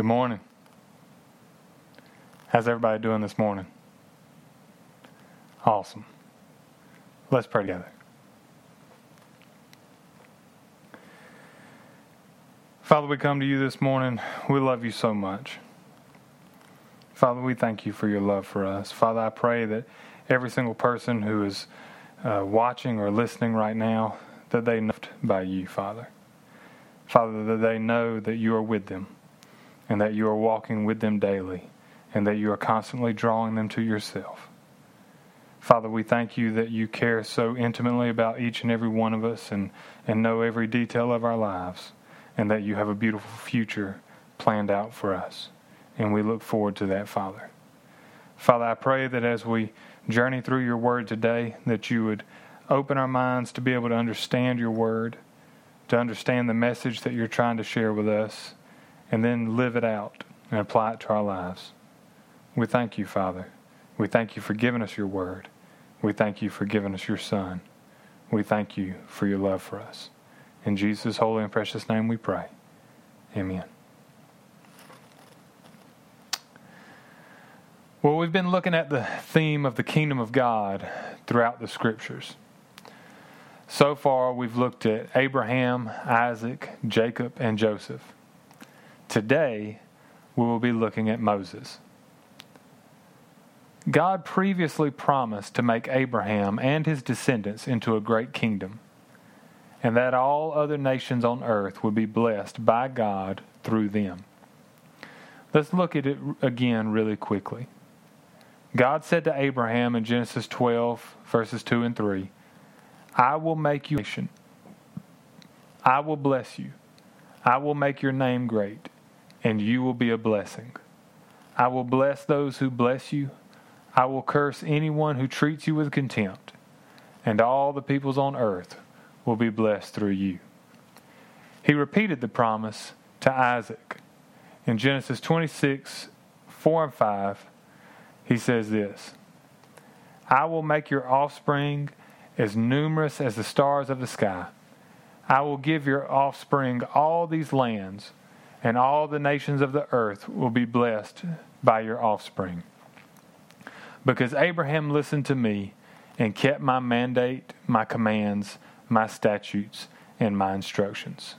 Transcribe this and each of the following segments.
Good morning. How's everybody doing this morning? Awesome. Let's pray together. Father, we come to you this morning. We love you so much. Father, we thank you for your love for us. Father, I pray that every single person who is uh, watching or listening right now, that they know by you, Father. Father, that they know that you are with them and that you are walking with them daily and that you are constantly drawing them to yourself. Father, we thank you that you care so intimately about each and every one of us and, and know every detail of our lives, and that you have a beautiful future planned out for us. And we look forward to that, Father. Father, I pray that as we journey through your word today, that you would open our minds to be able to understand your word, to understand the message that you're trying to share with us, and then live it out and apply it to our lives. We thank you, Father. We thank you for giving us your word. We thank you for giving us your Son. We thank you for your love for us. In Jesus' holy and precious name we pray. Amen. Well, we've been looking at the theme of the kingdom of God throughout the scriptures. So far, we've looked at Abraham, Isaac, Jacob, and Joseph. Today, we will be looking at Moses. God previously promised to make Abraham and his descendants into a great kingdom, and that all other nations on earth would be blessed by God through them. Let's look at it again really quickly. God said to Abraham in Genesis 12, verses 2 and 3, I will make you a nation. I will bless you. I will make your name great, and you will be a blessing. I will bless those who bless you I will curse anyone who treats you with contempt, and all the peoples on earth will be blessed through you. He repeated the promise to Isaac. In Genesis 26 4 and 5, he says this I will make your offspring as numerous as the stars of the sky. I will give your offspring all these lands, and all the nations of the earth will be blessed by your offspring because Abraham listened to me and kept my mandate, my commands, my statutes, and my instructions.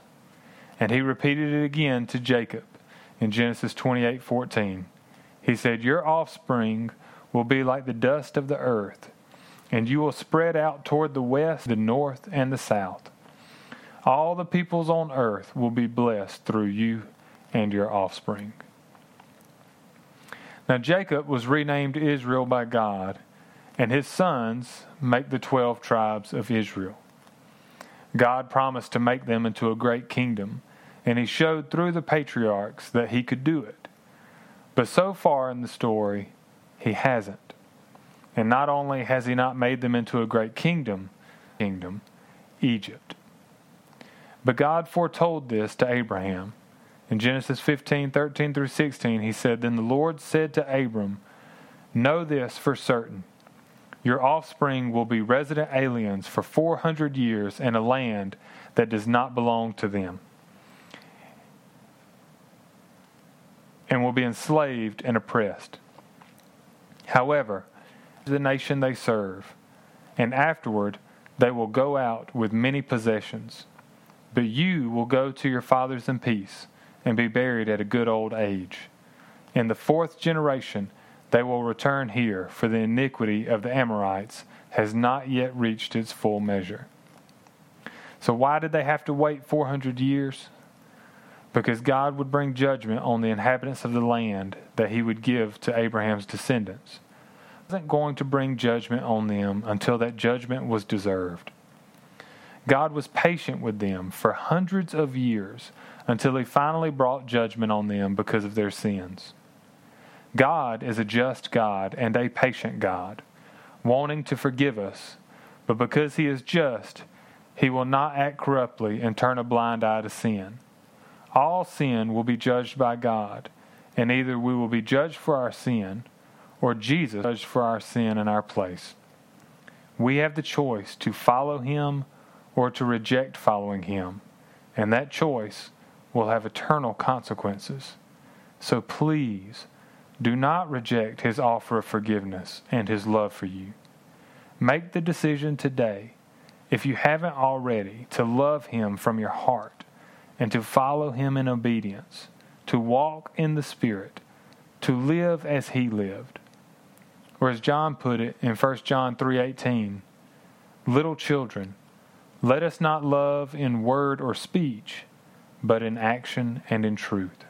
And he repeated it again to Jacob in Genesis 28:14. He said, "Your offspring will be like the dust of the earth, and you will spread out toward the west, the north, and the south. All the peoples on earth will be blessed through you and your offspring." Now Jacob was renamed Israel by God, and his sons make the twelve tribes of Israel. God promised to make them into a great kingdom, and he showed through the patriarchs that he could do it. But so far in the story, he hasn't. And not only has he not made them into a great kingdom, kingdom, Egypt. But God foretold this to Abraham in Genesis 15, 13 through 16, he said, Then the Lord said to Abram, Know this for certain. Your offspring will be resident aliens for 400 years in a land that does not belong to them, and will be enslaved and oppressed. However, the nation they serve, and afterward they will go out with many possessions. But you will go to your fathers in peace and be buried at a good old age. In the fourth generation, they will return here, for the iniquity of the Amorites has not yet reached its full measure. So, why did they have to wait 400 years? Because God would bring judgment on the inhabitants of the land that he would give to Abraham's descendants. He wasn't going to bring judgment on them until that judgment was deserved. God was patient with them for hundreds of years until he finally brought judgment on them because of their sins. God is a just God and a patient God, wanting to forgive us, but because he is just, he will not act corruptly and turn a blind eye to sin. All sin will be judged by God, and either we will be judged for our sin or Jesus judged for our sin in our place. We have the choice to follow him or to reject following him, and that choice will have eternal consequences. So please do not reject his offer of forgiveness and his love for you. Make the decision today, if you haven't already, to love him from your heart and to follow him in obedience, to walk in the Spirit, to live as he lived. Or as John put it in 1 John 3:18, little children, let us not love in word or speech, but in action and in truth.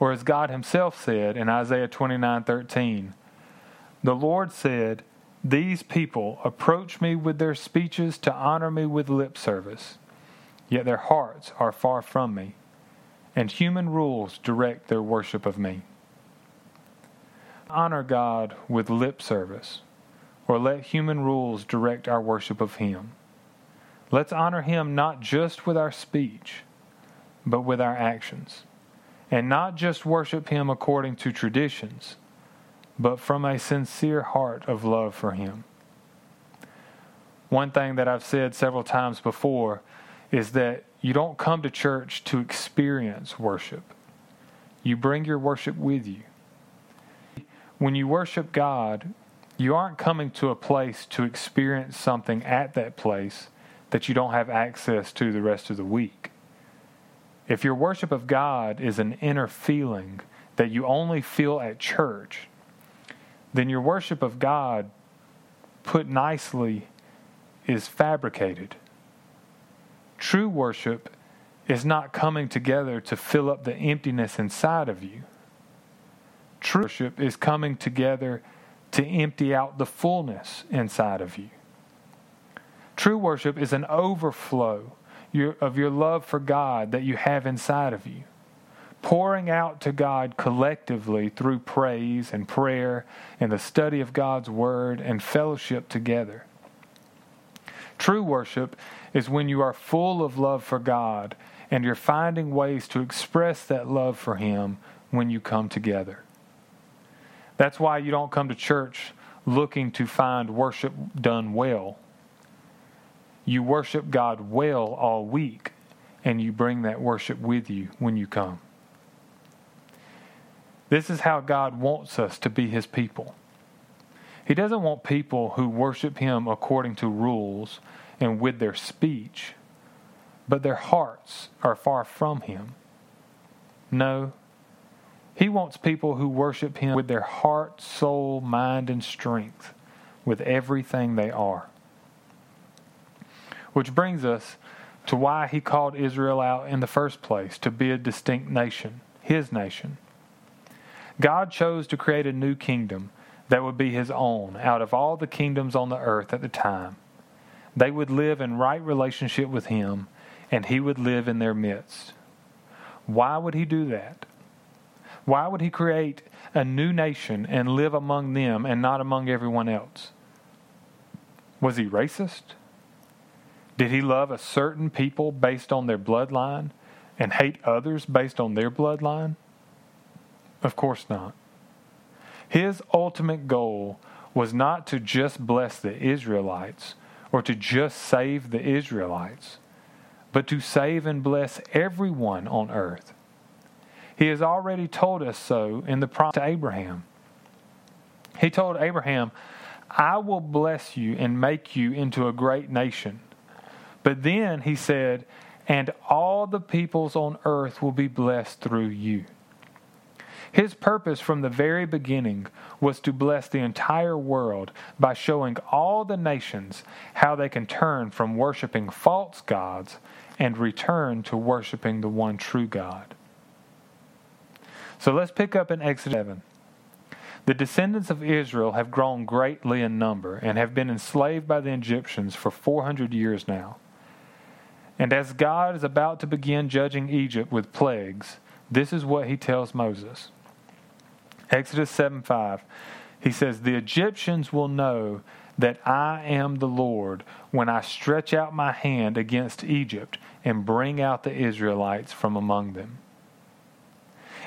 Or as God himself said in Isaiah 29:13, the Lord said, "These people approach me with their speeches to honor me with lip service, yet their hearts are far from me, and human rules direct their worship of me." Honor God with lip service, or let human rules direct our worship of him. Let's honor him not just with our speech, but with our actions and not just worship Him according to traditions, but from a sincere heart of love for Him. One thing that I've said several times before is that you don't come to church to experience worship. You bring your worship with you. When you worship God, you aren't coming to a place to experience something at that place that you don't have access to the rest of the week. If your worship of God is an inner feeling that you only feel at church, then your worship of God, put nicely, is fabricated. True worship is not coming together to fill up the emptiness inside of you. True worship is coming together to empty out the fullness inside of you. True worship is an overflow of your love for God that you have inside of you. Pouring out to God collectively through praise and prayer and the study of God's Word and fellowship together. True worship is when you are full of love for God and you're finding ways to express that love for Him when you come together. That's why you don't come to church looking to find worship done well you worship God well all week, and you bring that worship with you when you come. This is how God wants us to be His people. He doesn't want people who worship Him according to rules and with their speech, but their hearts are far from Him. No, He wants people who worship Him with their heart, soul, mind, and strength, with everything they are. Which brings us to why he called Israel out in the first place to be a distinct nation, his nation. God chose to create a new kingdom that would be his own out of all the kingdoms on the earth at the time. They would live in right relationship with him, and he would live in their midst. Why would he do that? Why would he create a new nation and live among them and not among everyone else? Was he racist? Did he love a certain people based on their bloodline and hate others based on their bloodline? Of course not. His ultimate goal was not to just bless the Israelites or to just save the Israelites, but to save and bless everyone on earth. He has already told us so in the promise to Abraham. He told Abraham, I will bless you and make you into a great nation. But then he said, And all the peoples on earth will be blessed through you. His purpose from the very beginning was to bless the entire world by showing all the nations how they can turn from worshiping false gods and return to worshiping the one true God. So let's pick up in Exodus 7. The descendants of Israel have grown greatly in number and have been enslaved by the Egyptians for 400 years now. And as God is about to begin judging Egypt with plagues, this is what he tells Moses. Exodus 7 5. He says, The Egyptians will know that I am the Lord when I stretch out my hand against Egypt and bring out the Israelites from among them.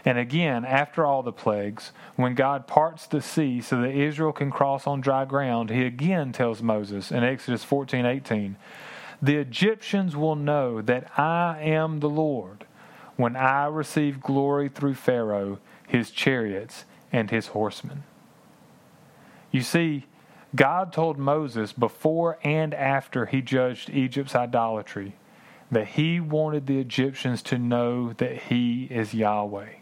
And again, after all the plagues, when God parts the sea so that Israel can cross on dry ground, he again tells Moses in Exodus 14 18, the Egyptians will know that I am the Lord when I receive glory through Pharaoh, his chariots, and his horsemen. You see, God told Moses before and after he judged Egypt's idolatry that he wanted the Egyptians to know that he is Yahweh.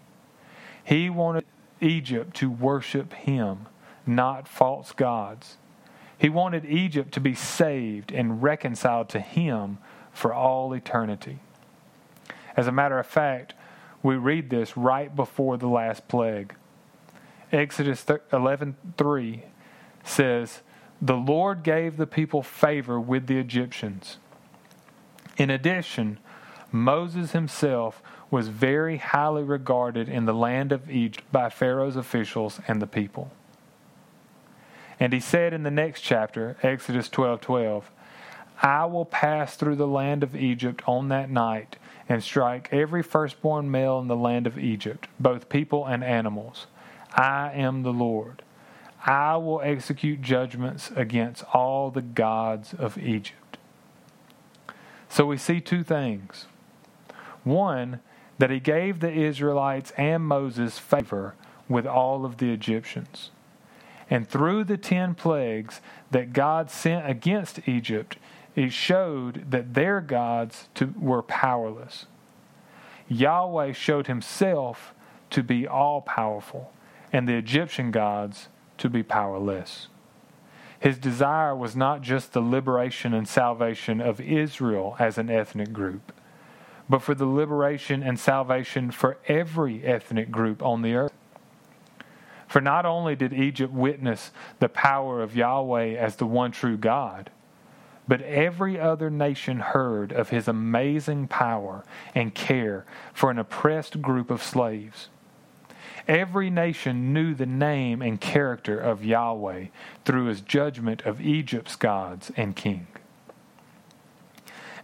He wanted Egypt to worship him, not false gods. He wanted Egypt to be saved and reconciled to him for all eternity. As a matter of fact, we read this right before the last plague. Exodus 11:3 says, "The Lord gave the people favor with the Egyptians." In addition, Moses himself was very highly regarded in the land of Egypt by Pharaoh's officials and the people. And he said in the next chapter, Exodus 12:12, 12, I will pass through the land of Egypt on that night and strike every firstborn male in the land of Egypt, both people and animals. I am the Lord. I will execute judgments against all the gods of Egypt. So we see two things. One, that he gave the Israelites and Moses favor with all of the Egyptians. And through the ten plagues that God sent against Egypt, it showed that their gods to, were powerless. Yahweh showed himself to be all powerful, and the Egyptian gods to be powerless. His desire was not just the liberation and salvation of Israel as an ethnic group, but for the liberation and salvation for every ethnic group on the earth. For not only did Egypt witness the power of Yahweh as the one true God, but every other nation heard of his amazing power and care for an oppressed group of slaves. Every nation knew the name and character of Yahweh through his judgment of Egypt's gods and king.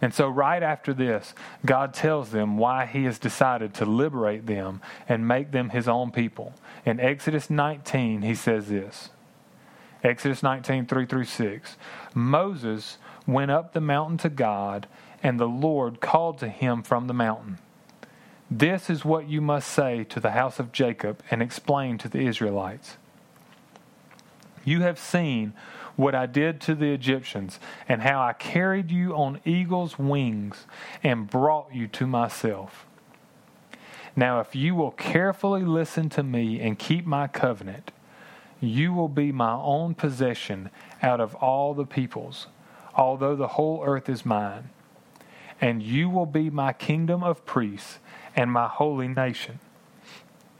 And so, right after this, God tells them why He has decided to liberate them and make them His own people. In Exodus 19, He says this Exodus 19, 3 through 6. Moses went up the mountain to God, and the Lord called to him from the mountain. This is what you must say to the house of Jacob and explain to the Israelites. You have seen what I did to the Egyptians, and how I carried you on eagle's wings and brought you to myself. Now, if you will carefully listen to me and keep my covenant, you will be my own possession out of all the peoples, although the whole earth is mine. And you will be my kingdom of priests and my holy nation.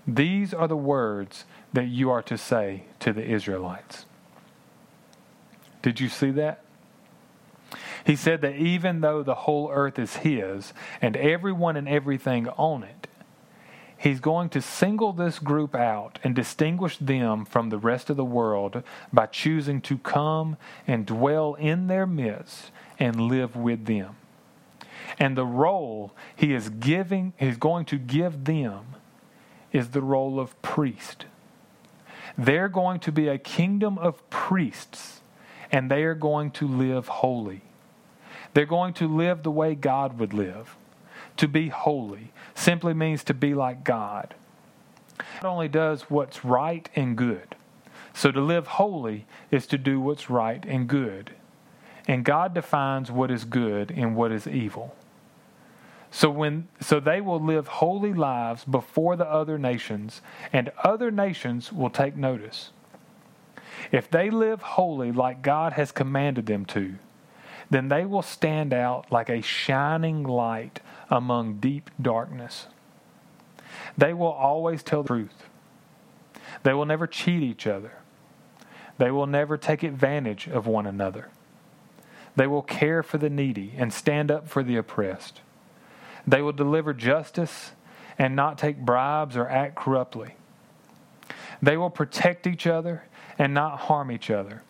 These are the words that you are to say to the Israelites. Did you see that? He said that even though the whole earth is His and everyone and everything on it, He's going to single this group out and distinguish them from the rest of the world by choosing to come and dwell in their midst and live with them. And the role he is giving, he's going to give them is the role of priest. They're going to be a kingdom of priests and they are going to live holy. They're going to live the way God would live. To be holy simply means to be like God. Not only does what's right and good. So to live holy is to do what's right and good. And God defines what is good and what is evil. So when so they will live holy lives before the other nations and other nations will take notice. If they live holy like God has commanded them to, then they will stand out like a shining light among deep darkness. They will always tell the truth. They will never cheat each other. They will never take advantage of one another. They will care for the needy and stand up for the oppressed. They will deliver justice and not take bribes or act corruptly. They will protect each other and not harm each other.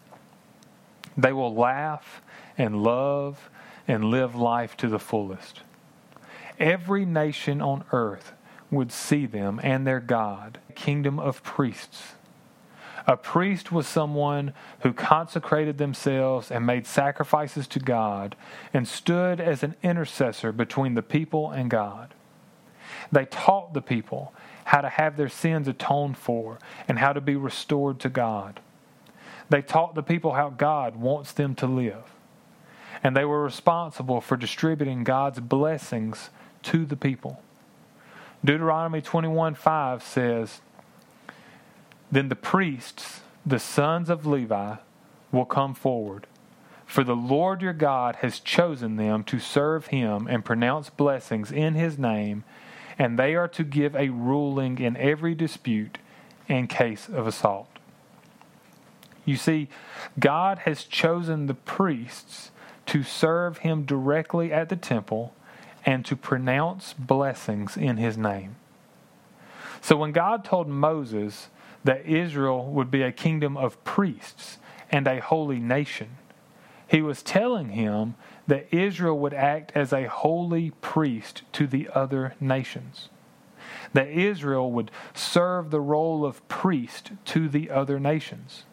They will laugh and love and live life to the fullest. Every nation on earth would see them and their God, kingdom of priests. A priest was someone who consecrated themselves and made sacrifices to God and stood as an intercessor between the people and God. They taught the people how to have their sins atoned for and how to be restored to God. They taught the people how God wants them to live. And they were responsible for distributing God's blessings to the people. Deuteronomy 21 5 says, Then the priests, the sons of Levi, will come forward. For the Lord your God has chosen them to serve him and pronounce blessings in his name, and they are to give a ruling in every dispute in case of assault. You see, God has chosen the priests to serve him directly at the temple and to pronounce blessings in his name. So when God told Moses that Israel would be a kingdom of priests and a holy nation, he was telling him that Israel would act as a holy priest to the other nations. That Israel would serve the role of priest to the other nations.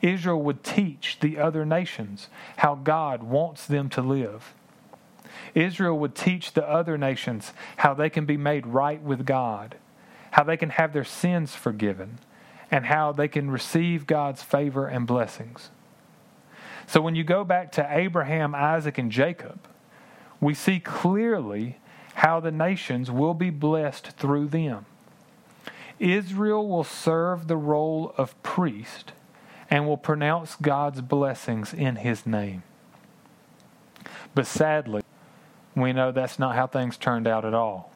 Israel would teach the other nations how God wants them to live. Israel would teach the other nations how they can be made right with God, how they can have their sins forgiven, and how they can receive God's favor and blessings. So when you go back to Abraham, Isaac, and Jacob, we see clearly how the nations will be blessed through them. Israel will serve the role of priest and will pronounce God's blessings in his name. But sadly, we know that's not how things turned out at all.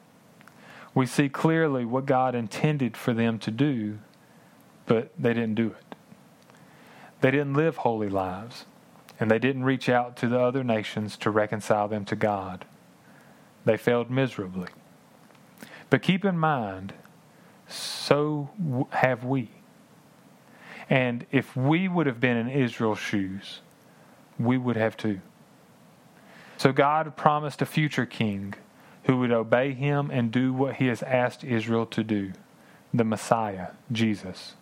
We see clearly what God intended for them to do, but they didn't do it. They didn't live holy lives, and they didn't reach out to the other nations to reconcile them to God. They failed miserably. But keep in mind, so have we. And if we would have been in Israel's shoes, we would have too. So God promised a future king who would obey him and do what he has asked Israel to do the Messiah, Jesus.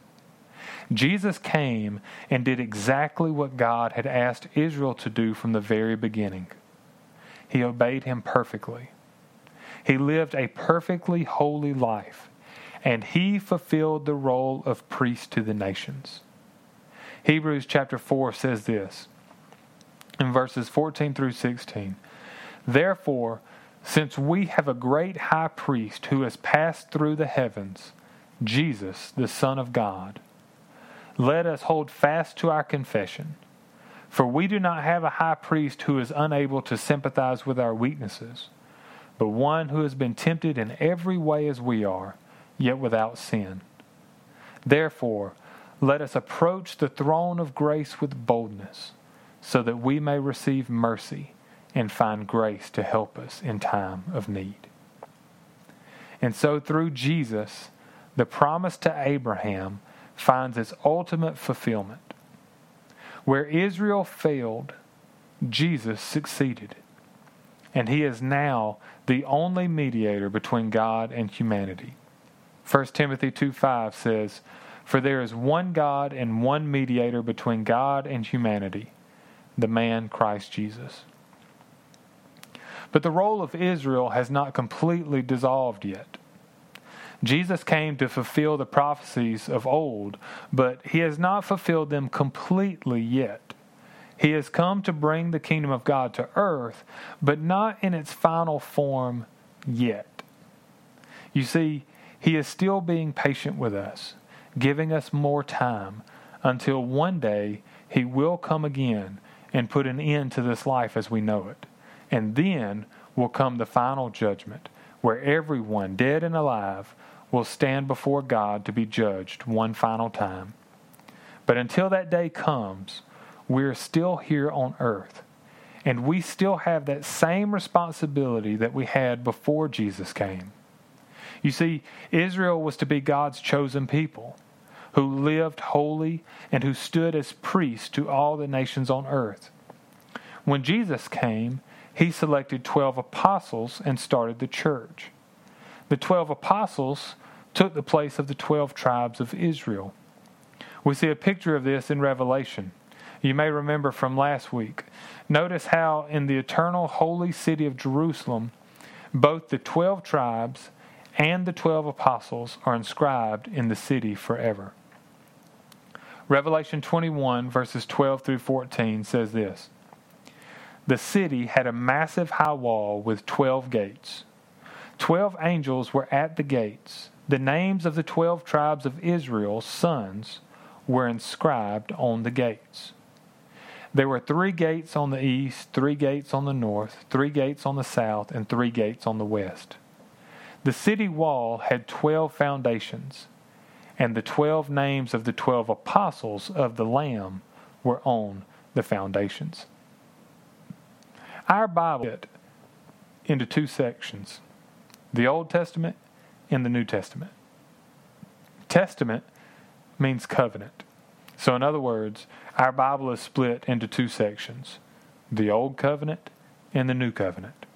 Jesus came and did exactly what God had asked Israel to do from the very beginning. He obeyed him perfectly. He lived a perfectly holy life and he fulfilled the role of priest to the nations. Hebrews chapter 4 says this in verses 14 through 16 Therefore, since we have a great high priest who has passed through the heavens, Jesus, the Son of God, let us hold fast to our confession. For we do not have a high priest who is unable to sympathize with our weaknesses, but one who has been tempted in every way as we are yet without sin. Therefore, let us approach the throne of grace with boldness, so that we may receive mercy and find grace to help us in time of need. And so, through Jesus, the promise to Abraham finds its ultimate fulfillment. Where Israel failed, Jesus succeeded. And he is now the only mediator between God and humanity. 1 Timothy 2 5 says, For there is one God and one mediator between God and humanity, the man Christ Jesus. But the role of Israel has not completely dissolved yet. Jesus came to fulfill the prophecies of old, but he has not fulfilled them completely yet. He has come to bring the kingdom of God to earth, but not in its final form yet. You see, he is still being patient with us, giving us more time until one day He will come again and put an end to this life as we know it. And then will come the final judgment, where everyone, dead and alive, will stand before God to be judged one final time. But until that day comes, we're still here on earth. And we still have that same responsibility that we had before Jesus came. You see, Israel was to be God's chosen people who lived holy and who stood as priests to all the nations on earth. When Jesus came, he selected 12 apostles and started the church. The 12 apostles took the place of the 12 tribes of Israel. We see a picture of this in Revelation. You may remember from last week. Notice how in the eternal holy city of Jerusalem, both the 12 tribes and the twelve apostles are inscribed in the city forever. Revelation 21, verses 12 through 14 says this The city had a massive high wall with 12 gates. Twelve angels were at the gates. The names of the twelve tribes of Israel's sons were inscribed on the gates. There were three gates on the east, three gates on the north, three gates on the south, and three gates on the west. The city wall had twelve foundations and the twelve names of the twelve apostles of the Lamb were on the foundations. Our Bible is into two sections the Old Testament and the New Testament. Testament means covenant. So, in other words, our Bible is split into two sections the Old Covenant and the New Covenant.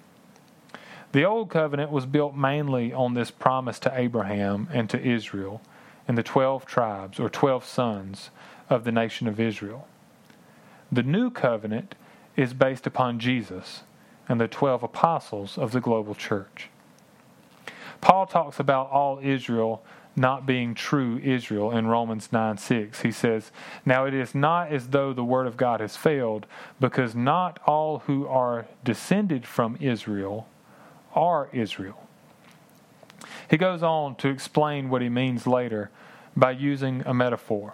The Old Covenant was built mainly on this promise to Abraham and to Israel and the 12 tribes or 12 sons of the nation of Israel. The new covenant is based upon Jesus and the 12 apostles of the global church. Paul talks about all Israel not being true Israel in Romans 9 6. He says, Now it is not as though the word of God has failed, because not all who are descended from Israel are Israel. He goes on to explain what he means later by using a metaphor.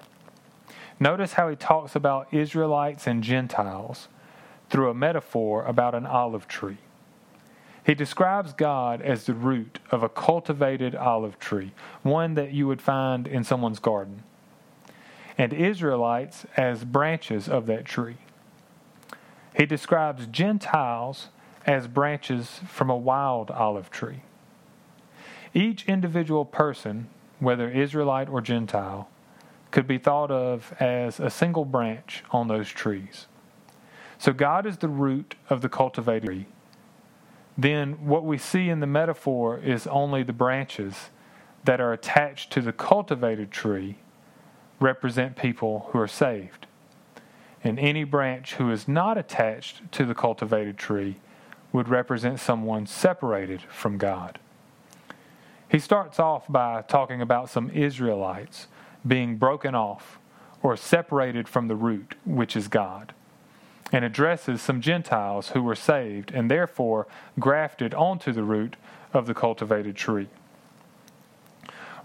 Notice how he talks about Israelites and Gentiles through a metaphor about an olive tree. He describes God as the root of a cultivated olive tree, one that you would find in someone's garden, and Israelites as branches of that tree. He describes Gentiles as branches from a wild olive tree. Each individual person whether Israelite or Gentile, could be thought of as a single branch on those trees. So God is the root of the cultivated tree. Then what we see in the metaphor is only the branches that are attached to the cultivated tree represent people who are saved. And any branch who is not attached to the cultivated tree would represent someone separated from God. He starts off by talking about some Israelites being broken off or separated from the root, which is God, and addresses some Gentiles who were saved and therefore grafted onto the root of the cultivated tree.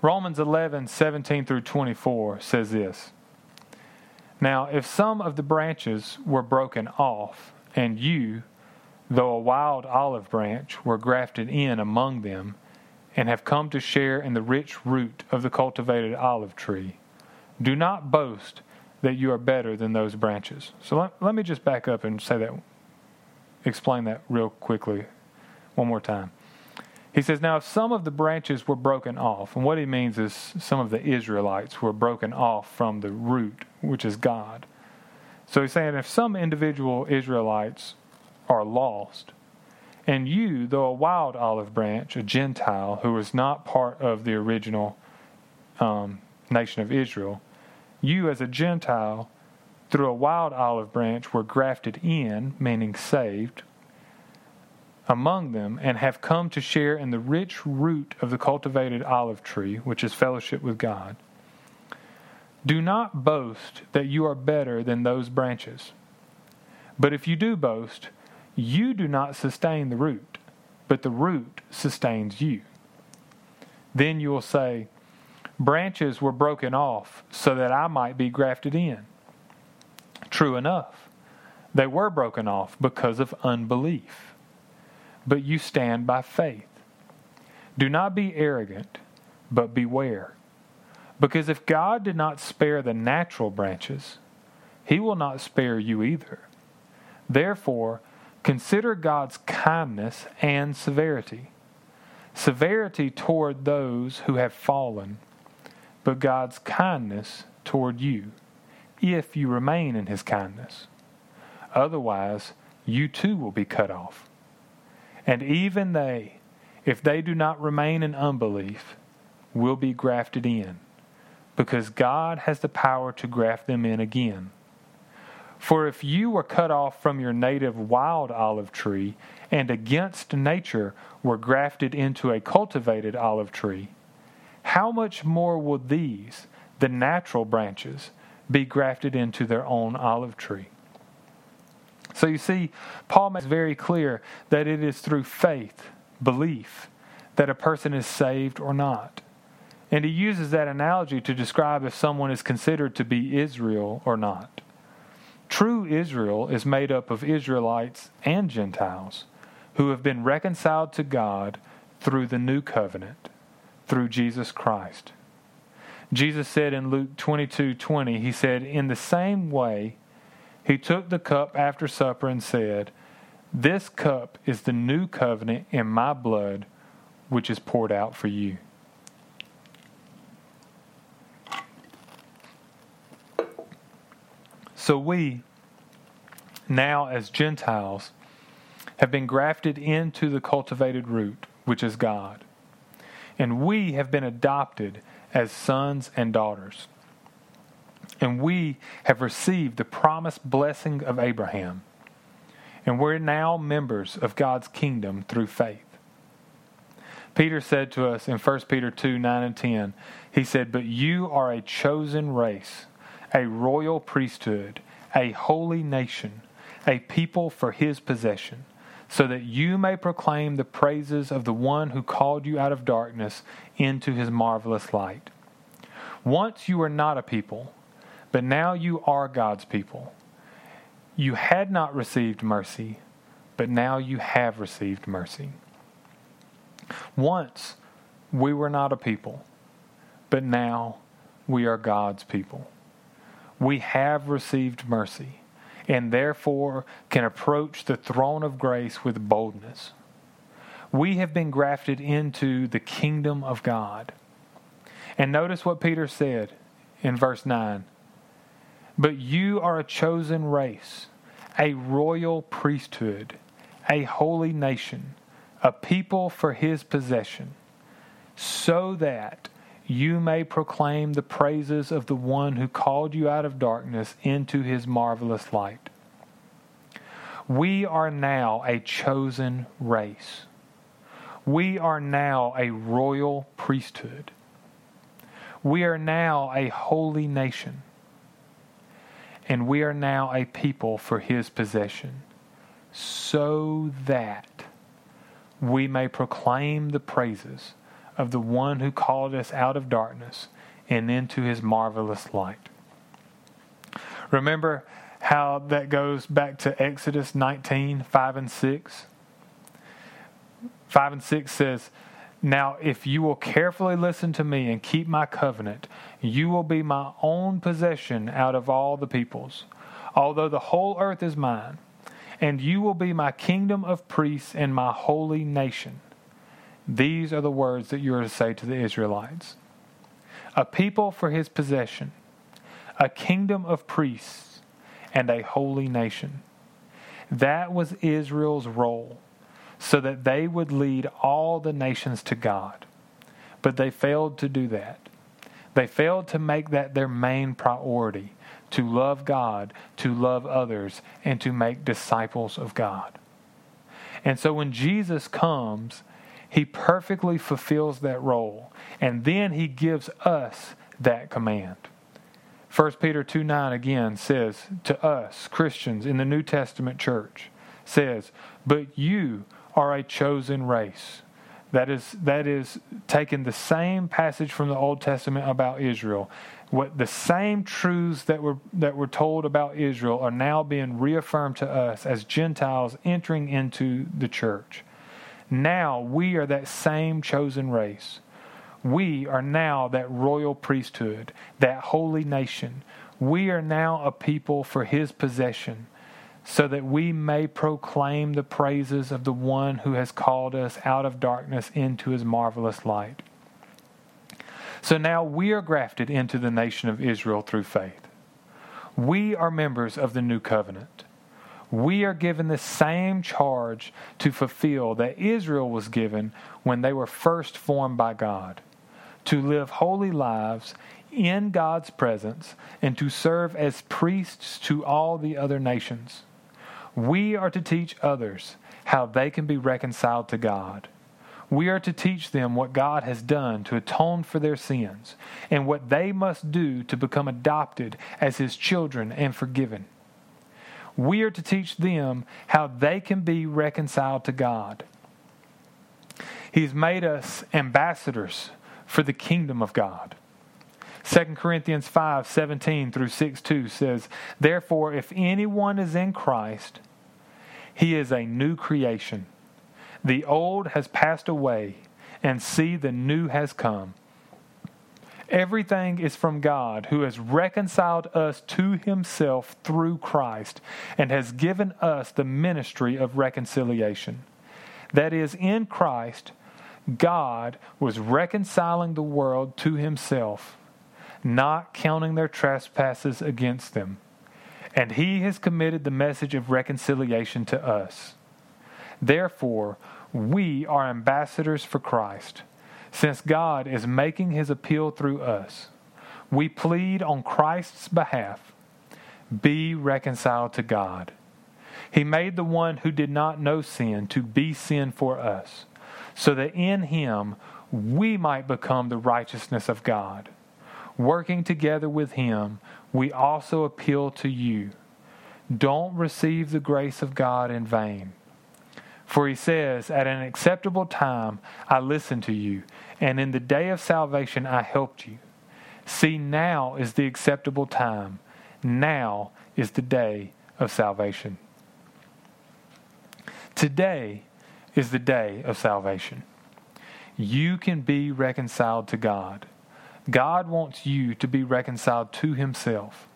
Romans 11, 17 through 24 says this Now, if some of the branches were broken off, and you, though a wild olive branch, were grafted in among them, and have come to share in the rich root of the cultivated olive tree. Do not boast that you are better than those branches. So let, let me just back up and say that, explain that real quickly one more time. He says, Now, if some of the branches were broken off, and what he means is some of the Israelites were broken off from the root, which is God. So he's saying if some individual Israelites are lost, and you, though a wild olive branch, a Gentile who was not part of the original um, nation of Israel, you as a Gentile, through a wild olive branch, were grafted in, meaning saved, among them, and have come to share in the rich root of the cultivated olive tree, which is fellowship with God. Do not boast that you are better than those branches. But if you do boast, you do not sustain the root, but the root sustains you. Then you will say, Branches were broken off so that I might be grafted in. True enough, they were broken off because of unbelief. But you stand by faith. Do not be arrogant, but beware. Because if God did not spare the natural branches, he will not spare you either. Therefore, Consider God's kindness and severity. Severity toward those who have fallen, but God's kindness toward you, if you remain in his kindness. Otherwise, you too will be cut off. And even they, if they do not remain in unbelief, will be grafted in, because God has the power to graft them in again. For if you were cut off from your native wild olive tree, and against nature were grafted into a cultivated olive tree, how much more will these, the natural branches, be grafted into their own olive tree? So you see, Paul makes very clear that it is through faith, belief, that a person is saved or not. And he uses that analogy to describe if someone is considered to be Israel or not. True Israel is made up of Israelites and Gentiles who have been reconciled to God through the new covenant, through Jesus Christ. Jesus said in Luke 22 20, He said, In the same way, He took the cup after supper and said, This cup is the new covenant in my blood, which is poured out for you. So we, now as Gentiles, have been grafted into the cultivated root, which is God. And we have been adopted as sons and daughters. And we have received the promised blessing of Abraham. And we're now members of God's kingdom through faith. Peter said to us in 1 Peter 2 9 and 10, he said, But you are a chosen race a royal priesthood, a holy nation, a people for his possession, so that you may proclaim the praises of the one who called you out of darkness into his marvelous light. Once you were not a people, but now you are God's people. You had not received mercy, but now you have received mercy. Once we were not a people, but now we are God's people we have received mercy and therefore can approach the throne of grace with boldness. We have been grafted into the kingdom of God. And notice what Peter said in verse 9 But you are a chosen race, a royal priesthood, a holy nation, a people for his possession, so that you may proclaim the praises of the one who called you out of darkness into his marvelous light. We are now a chosen race. We are now a royal priesthood. We are now a holy nation. And we are now a people for his possession, so that we may proclaim the praises of the one who called us out of darkness and into his marvelous light. Remember how that goes back to Exodus 19 5 and 6? 5 and 6 says, Now if you will carefully listen to me and keep my covenant, you will be my own possession out of all the peoples, although the whole earth is mine. And you will be my kingdom of priests and my holy nation. These are the words that you are to say to the Israelites A people for his possession, a kingdom of priests, and a holy nation. That was Israel's role, so that they would lead all the nations to God. But they failed to do that. They failed to make that their main priority to love God, to love others, and to make disciples of God. And so when Jesus comes, he perfectly fulfills that role. And then he gives us that command. 1 Peter 2 9 again says to us, Christians in the New Testament church, says, But you are a chosen race. That is, that is taking the same passage from the Old Testament about Israel. What the same truths that were that were told about Israel are now being reaffirmed to us as Gentiles entering into the church. Now we are that same chosen race. We are now that royal priesthood, that holy nation. We are now a people for his possession, so that we may proclaim the praises of the one who has called us out of darkness into his marvelous light. So now we are grafted into the nation of Israel through faith. We are members of the new covenant we are given the same charge to fulfill that Israel was given when they were first formed by God to live holy lives in God's presence and to serve as priests to all the other nations. We are to teach others how they can be reconciled to God. We are to teach them what God has done to atone for their sins and what they must do to become adopted as His children and forgiven. We are to teach them how they can be reconciled to God. He's made us ambassadors for the kingdom of God. 2 Corinthians 5 17 through 6 2 says, Therefore, if anyone is in Christ, he is a new creation. The old has passed away, and see, the new has come. Everything is from God, who has reconciled us to himself through Christ and has given us the ministry of reconciliation. That is, in Christ, God was reconciling the world to himself, not counting their trespasses against them. And he has committed the message of reconciliation to us. Therefore, we are ambassadors for Christ, since God is making his appeal through us. We plead on Christ's behalf be reconciled to God. He made the one who did not know sin to be sin for us, so that in him we might become the righteousness of God. Working together with him, we also appeal to you. Don't receive the grace of God in vain. For he says, At an acceptable time I listened to you, and in the day of salvation I helped you. See, now is the acceptable time. Now is the day of salvation. Today is the day of salvation. You can be reconciled to God. God wants you to be reconciled to Himself.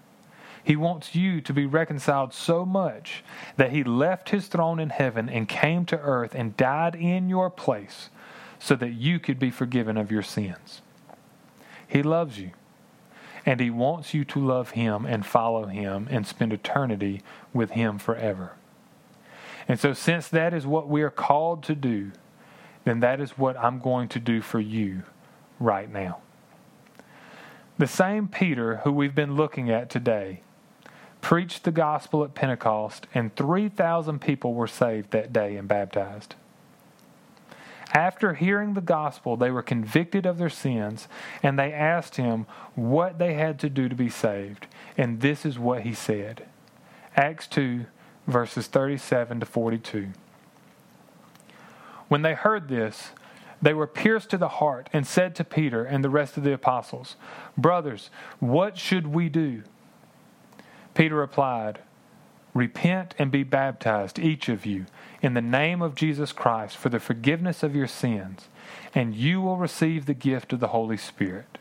He wants you to be reconciled so much that he left his throne in heaven and came to earth and died in your place so that you could be forgiven of your sins. He loves you. And he wants you to love him and follow him and spend eternity with him forever. And so, since that is what we are called to do, then that is what I'm going to do for you right now. The same Peter who we've been looking at today preached the gospel at Pentecost, and 3,000 people were saved that day and baptized. After hearing the gospel, they were convicted of their sins, and they asked him what they had to do to be saved. And this is what he said Acts 2, verses 37 to 42. When they heard this, they were pierced to the heart and said to Peter and the rest of the apostles, Brothers, what should we do? Peter replied, Repent and be baptized, each of you, in the name of Jesus Christ for the forgiveness of your sins, and you will receive the gift of the Holy Spirit.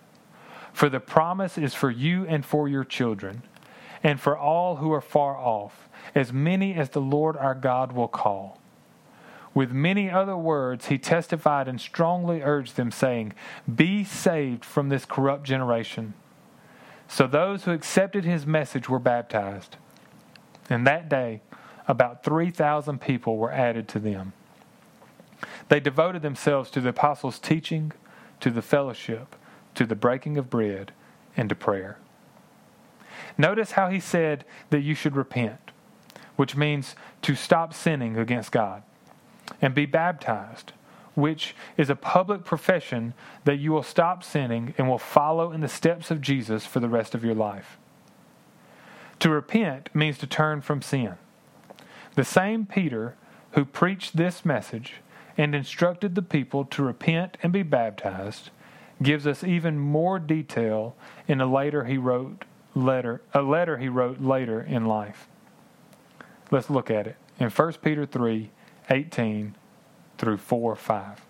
For the promise is for you and for your children, and for all who are far off, as many as the Lord our God will call. With many other words, he testified and strongly urged them, saying, Be saved from this corrupt generation. So those who accepted his message were baptized. And that day, about 3,000 people were added to them. They devoted themselves to the apostles' teaching, to the fellowship, to the breaking of bread, and to prayer. Notice how he said that you should repent, which means to stop sinning against God, and be baptized, which is a public profession that you will stop sinning and will follow in the steps of Jesus for the rest of your life. To repent means to turn from sin. The same Peter who preached this message and instructed the people to repent and be baptized gives us even more detail in a later he wrote letter a letter he wrote later in life. Let's look at it. In 1 Peter 3, 18 through 4 5.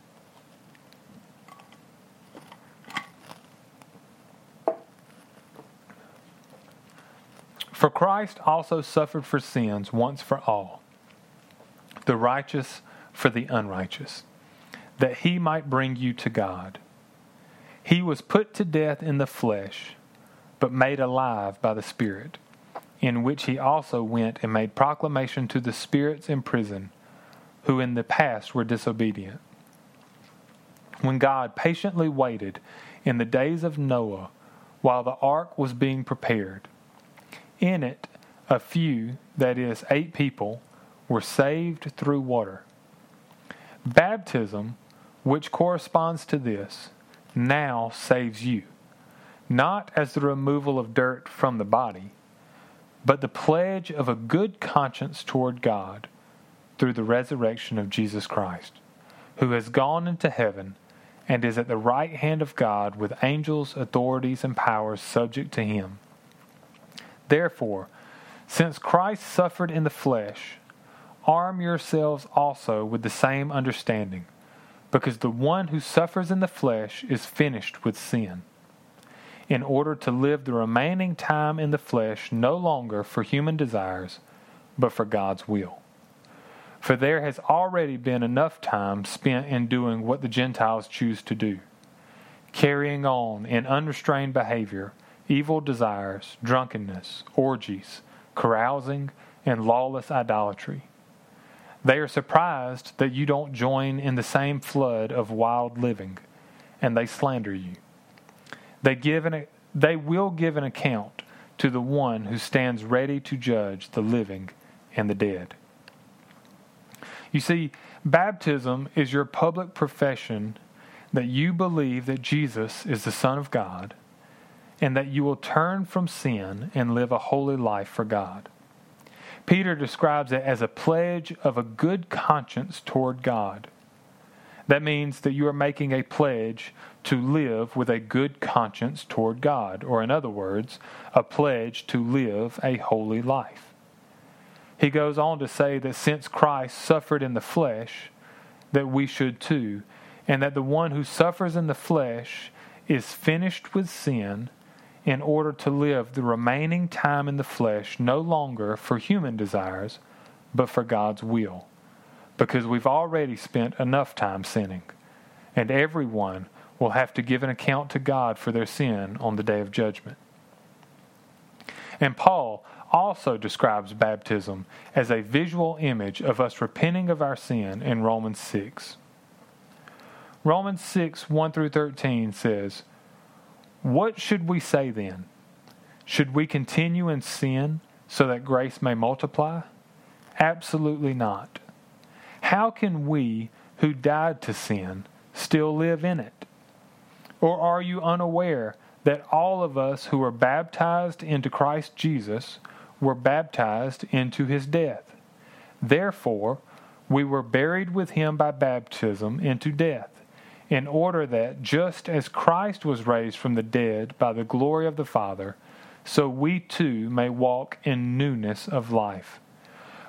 For Christ also suffered for sins once for all, the righteous for the unrighteous, that he might bring you to God. He was put to death in the flesh, but made alive by the Spirit, in which he also went and made proclamation to the spirits in prison who in the past were disobedient. When God patiently waited in the days of Noah while the ark was being prepared. In it, a few, that is, eight people, were saved through water. Baptism, which corresponds to this, now saves you, not as the removal of dirt from the body, but the pledge of a good conscience toward God through the resurrection of Jesus Christ, who has gone into heaven and is at the right hand of God with angels, authorities, and powers subject to him. Therefore, since Christ suffered in the flesh, arm yourselves also with the same understanding, because the one who suffers in the flesh is finished with sin, in order to live the remaining time in the flesh no longer for human desires, but for God's will. For there has already been enough time spent in doing what the Gentiles choose to do, carrying on in unrestrained behavior, evil desires, drunkenness, orgies, carousing, and lawless idolatry. They are surprised that you don't join in the same flood of wild living, and they slander you. They, give an, they will give an account to the one who stands ready to judge the living and the dead. You see, baptism is your public profession that you believe that Jesus is the Son of God and that you will turn from sin and live a holy life for God. Peter describes it as a pledge of a good conscience toward God. That means that you are making a pledge to live with a good conscience toward God, or in other words, a pledge to live a holy life. He goes on to say that since Christ suffered in the flesh, that we should too, and that the one who suffers in the flesh is finished with sin in order to live the remaining time in the flesh no longer for human desires, but for God's will. Because we've already spent enough time sinning, and everyone will have to give an account to God for their sin on the day of judgment. And Paul also describes baptism as a visual image of us repenting of our sin in Romans 6. Romans 6, 1 through 13 says, What should we say then? Should we continue in sin so that grace may multiply? Absolutely not. How can we who died to sin still live in it? Or are you unaware that all of us who were baptized into Christ Jesus were baptized into his death. Therefore, we were buried with him by baptism into death, in order that, just as Christ was raised from the dead by the glory of the Father, so we too may walk in newness of life.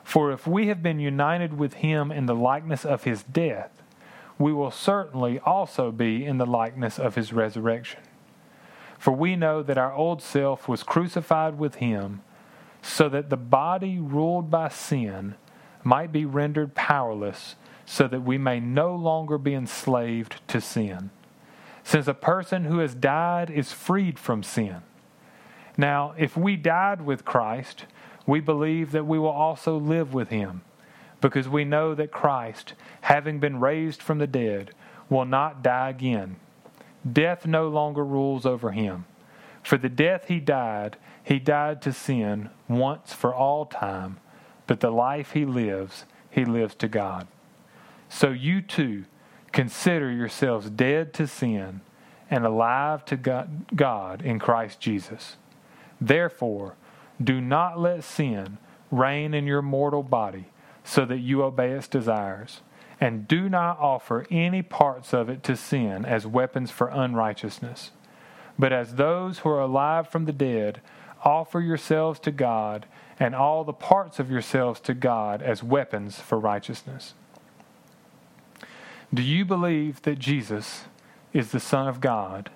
For if we have been united with him in the likeness of his death, we will certainly also be in the likeness of his resurrection. For we know that our old self was crucified with him so that the body ruled by sin might be rendered powerless, so that we may no longer be enslaved to sin. Since a person who has died is freed from sin. Now, if we died with Christ, we believe that we will also live with him, because we know that Christ, having been raised from the dead, will not die again. Death no longer rules over him. For the death he died, he died to sin once for all time, but the life he lives, he lives to God. So you too consider yourselves dead to sin and alive to God in Christ Jesus. Therefore, do not let sin reign in your mortal body so that you obey its desires. And do not offer any parts of it to sin as weapons for unrighteousness, but as those who are alive from the dead offer yourselves to God and all the parts of yourselves to God as weapons for righteousness. Do you believe that Jesus is the Son of God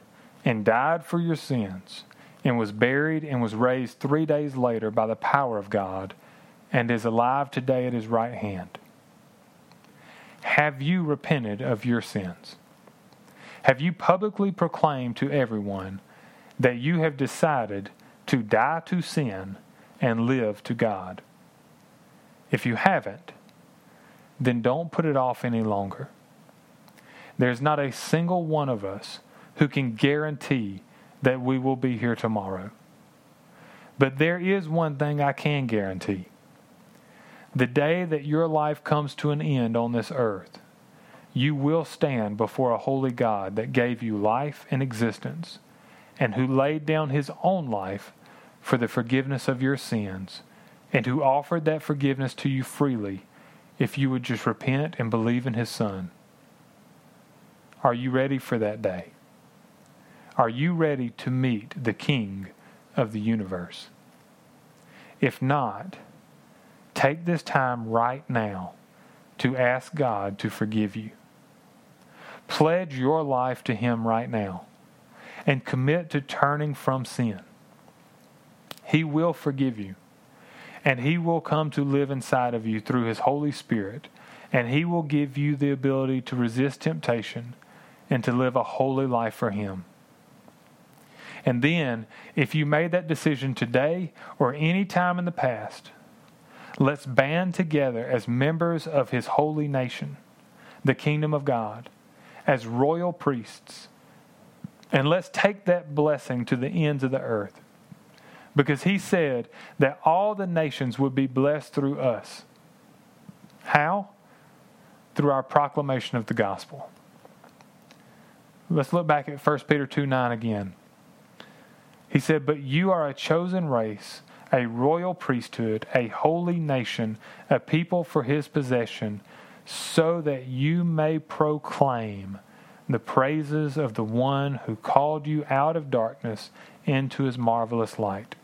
and died for your sins and was buried and was raised three days later by the power of God and is alive today at his right hand? Have you repented of your sins? Have you publicly proclaimed to everyone that you have decided to die to sin and live to God. If you haven't, then don't put it off any longer. There's not a single one of us who can guarantee that we will be here tomorrow. But there is one thing I can guarantee. The day that your life comes to an end on this earth, you will stand before a holy God that gave you life and existence, and who laid down his own life for the forgiveness of your sins, and who offered that forgiveness to you freely if you would just repent and believe in his Son. Are you ready for that day? Are you ready to meet the King of the universe? If not, take this time right now to ask God to forgive you. Pledge your life to Him right now and commit to turning from sin. He will forgive you, and He will come to live inside of you through His Holy Spirit, and He will give you the ability to resist temptation and to live a holy life for Him. And then, if you made that decision today or any time in the past, let's band together as members of His holy nation, the kingdom of God, as royal priests, and let's take that blessing to the ends of the earth. Because He said that all the nations would be blessed through us. How? Through our proclamation of the gospel. Let's look back at 1 Peter 2 9 again. He said, But you are a chosen race, a royal priesthood, a holy nation, a people for his possession, so that you may proclaim the praises of the one who called you out of darkness into his marvelous light.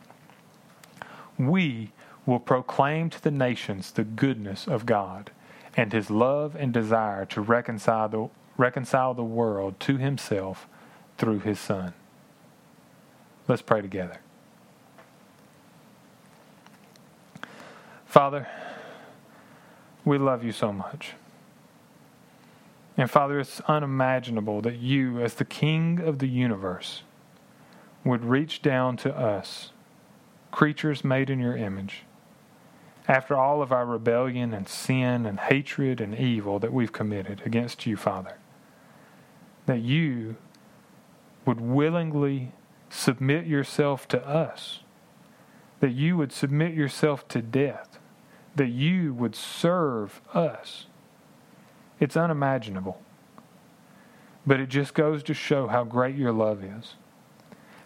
We will proclaim to the nations the goodness of God and his love and desire to reconcile the reconcile the world to himself through his Son. Let's pray together. Father, we love you so much. And Father, it's unimaginable that you, as the King of the universe, would reach down to us, creatures made in your image, after all of our rebellion and sin and hatred and evil that we've committed against you, Father that you would willingly submit yourself to us, that you would submit yourself to death, that you would serve us. It's unimaginable. But it just goes to show how great your love is,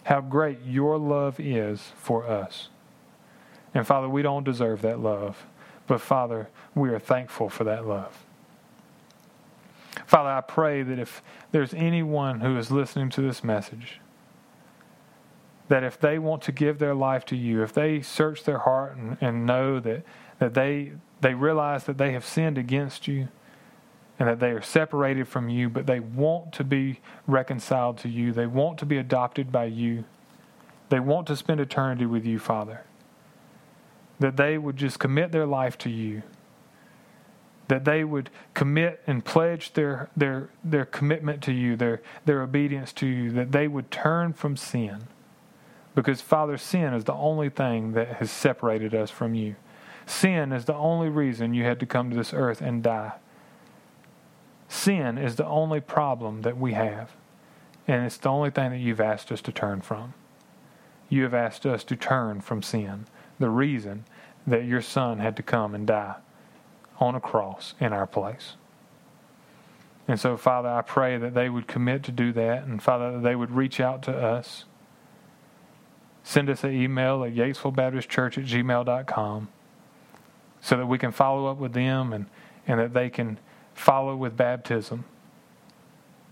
how great your love is for us. And Father, we don't deserve that love, but Father, we are thankful for that love. Father, I pray that if there's anyone who is listening to this message, that if they want to give their life to you, if they search their heart and, and know that, that they, they realize that they have sinned against you and that they are separated from you, but they want to be reconciled to you, they want to be adopted by you, they want to spend eternity with you, Father, that they would just commit their life to you that they would commit and pledge their, their, their commitment to you, their, their obedience to you, that they would turn from sin. Because, Father, sin is the only thing that has separated us from you. Sin is the only reason you had to come to this earth and die. Sin is the only problem that we have. And it's the only thing that you've asked us to turn from. You have asked us to turn from sin, the reason that your Son had to come and die on a cross in our place. And so, Father, I pray that they would commit to do that, and Father, that they would reach out to us. Send us an email at yatesvillebaptistchurch at gmail.com so that we can follow up with them and, and that they can follow with baptism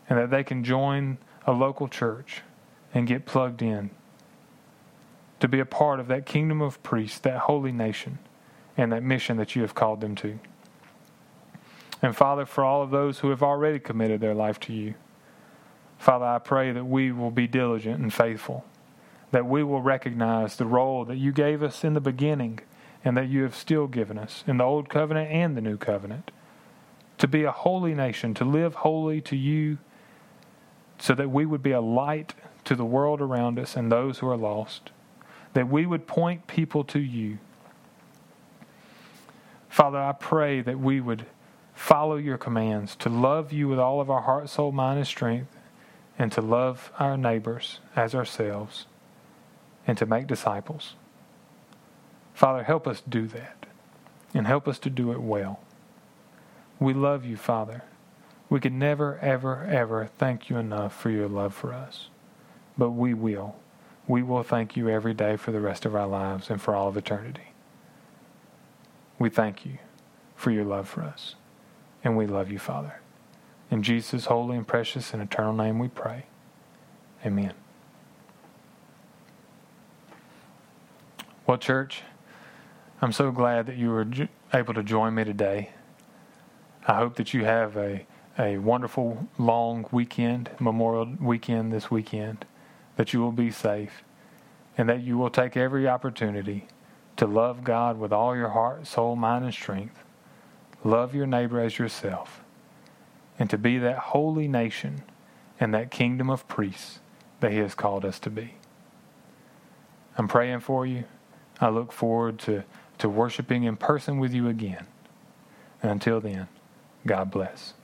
and that they can join a local church and get plugged in to be a part of that kingdom of priests, that holy nation, and that mission that you have called them to. And Father, for all of those who have already committed their life to you, Father, I pray that we will be diligent and faithful, that we will recognize the role that you gave us in the beginning and that you have still given us in the Old Covenant and the New Covenant to be a holy nation, to live holy to you, so that we would be a light to the world around us and those who are lost, that we would point people to you. Father, I pray that we would follow your commands, to love you with all of our heart, soul, mind, and strength, and to love our neighbors as ourselves and to make disciples. Father, help us do that and help us to do it well. We love you, Father. We could never, ever, ever thank you enough for your love for us. But we will. We will thank you every day for the rest of our lives and for all of eternity. We thank you for your love for us. And we love you, Father. In Jesus' holy and precious and eternal name we pray. Amen. Well, church, I'm so glad that you were able to join me today. I hope that you have a, a wonderful long weekend, Memorial Weekend this weekend, that you will be safe, and that you will take every opportunity to love God with all your heart, soul, mind, and strength. Love your neighbor as yourself and to be that holy nation and that kingdom of priests that He has called us to be. I'm praying for you. I look forward to, to worshiping in person with you again. And until then, God bless.